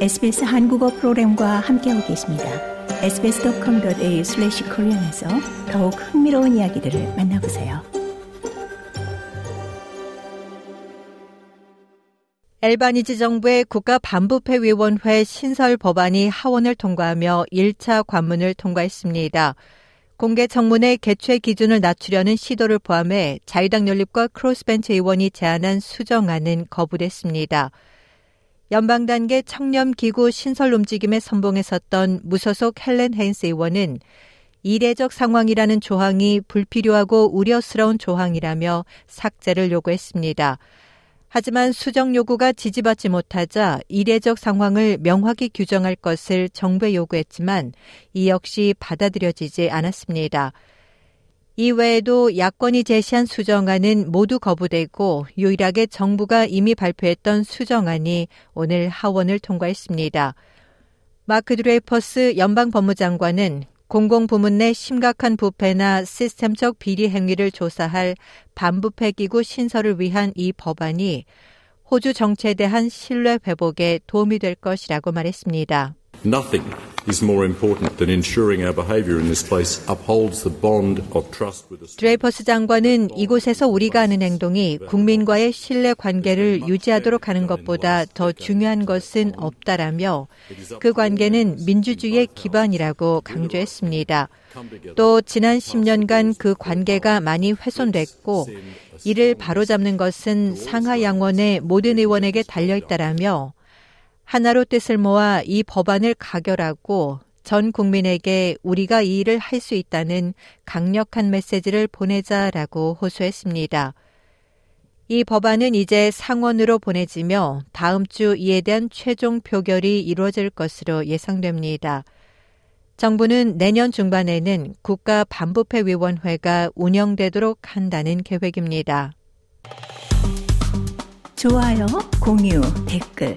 SBS 한국어 프로그램과 함께하고 계십니다. sbs.com.au/korean에서 더욱 흥미로운 이야기들을 만나보세요. 엘바니지 정부의 국가 반부패 위원회 신설 법안이 하원을 통과하며 1차 관문을 통과했습니다. 공개 청문회 개최 기준을 낮추려는 시도를 포함해 자유당 연립과 크로스벤치 의원이 제안한 수정안은 거부됐습니다. 연방 단계 청렴 기구 신설 움직임에 선봉에 섰던 무소속 헬렌 헤인스 의원은 이례적 상황이라는 조항이 불필요하고 우려스러운 조항이라며 삭제를 요구했습니다. 하지만 수정 요구가 지지받지 못하자 이례적 상황을 명확히 규정할 것을 정부에 요구했지만 이 역시 받아들여지지 않았습니다. 이외에도 야권이 제시한 수정안은 모두 거부되고 유일하게 정부가 이미 발표했던 수정안이 오늘 하원을 통과했습니다. 마크 드레이퍼스 연방 법무장관은 공공부문 내 심각한 부패나 시스템적 비리 행위를 조사할 반부패 기구 신설을 위한 이 법안이 호주 정치에 대한 신뢰 회복에 도움이 될 것이라고 말했습니다. Nothing is more important than ensuring our behaviour in this place upholds the bond of trust with us. 드레이퍼스 장관은 이곳에서 우리가 하는 행동이 국민과의 신뢰 관계를 유지하도록 하는 것보다 더 중요한 것은 없다라며 그 관계는 민주주의의 기반이라고 강조했습니다. 또 지난 10년간 그 관계가 많이 훼손됐고 이를 바로잡는 것은 상하 양원의 모든 의원에게 달려있다라며 하나로 뜻을 모아 이 법안을 가결하고 전 국민에게 우리가 이 일을 할 수 있다는 강력한 메시지를 보내자라고 호소했습니다. 이 법안은 이제 상원으로 보내지며 다음 주 이에 대한 최종 표결이 이루어질 것으로 예상됩니다. 정부는 내년 중반에는 국가 반부패 위원회가 운영되도록 한다는 계획입니다. 좋아요, 공유, 댓글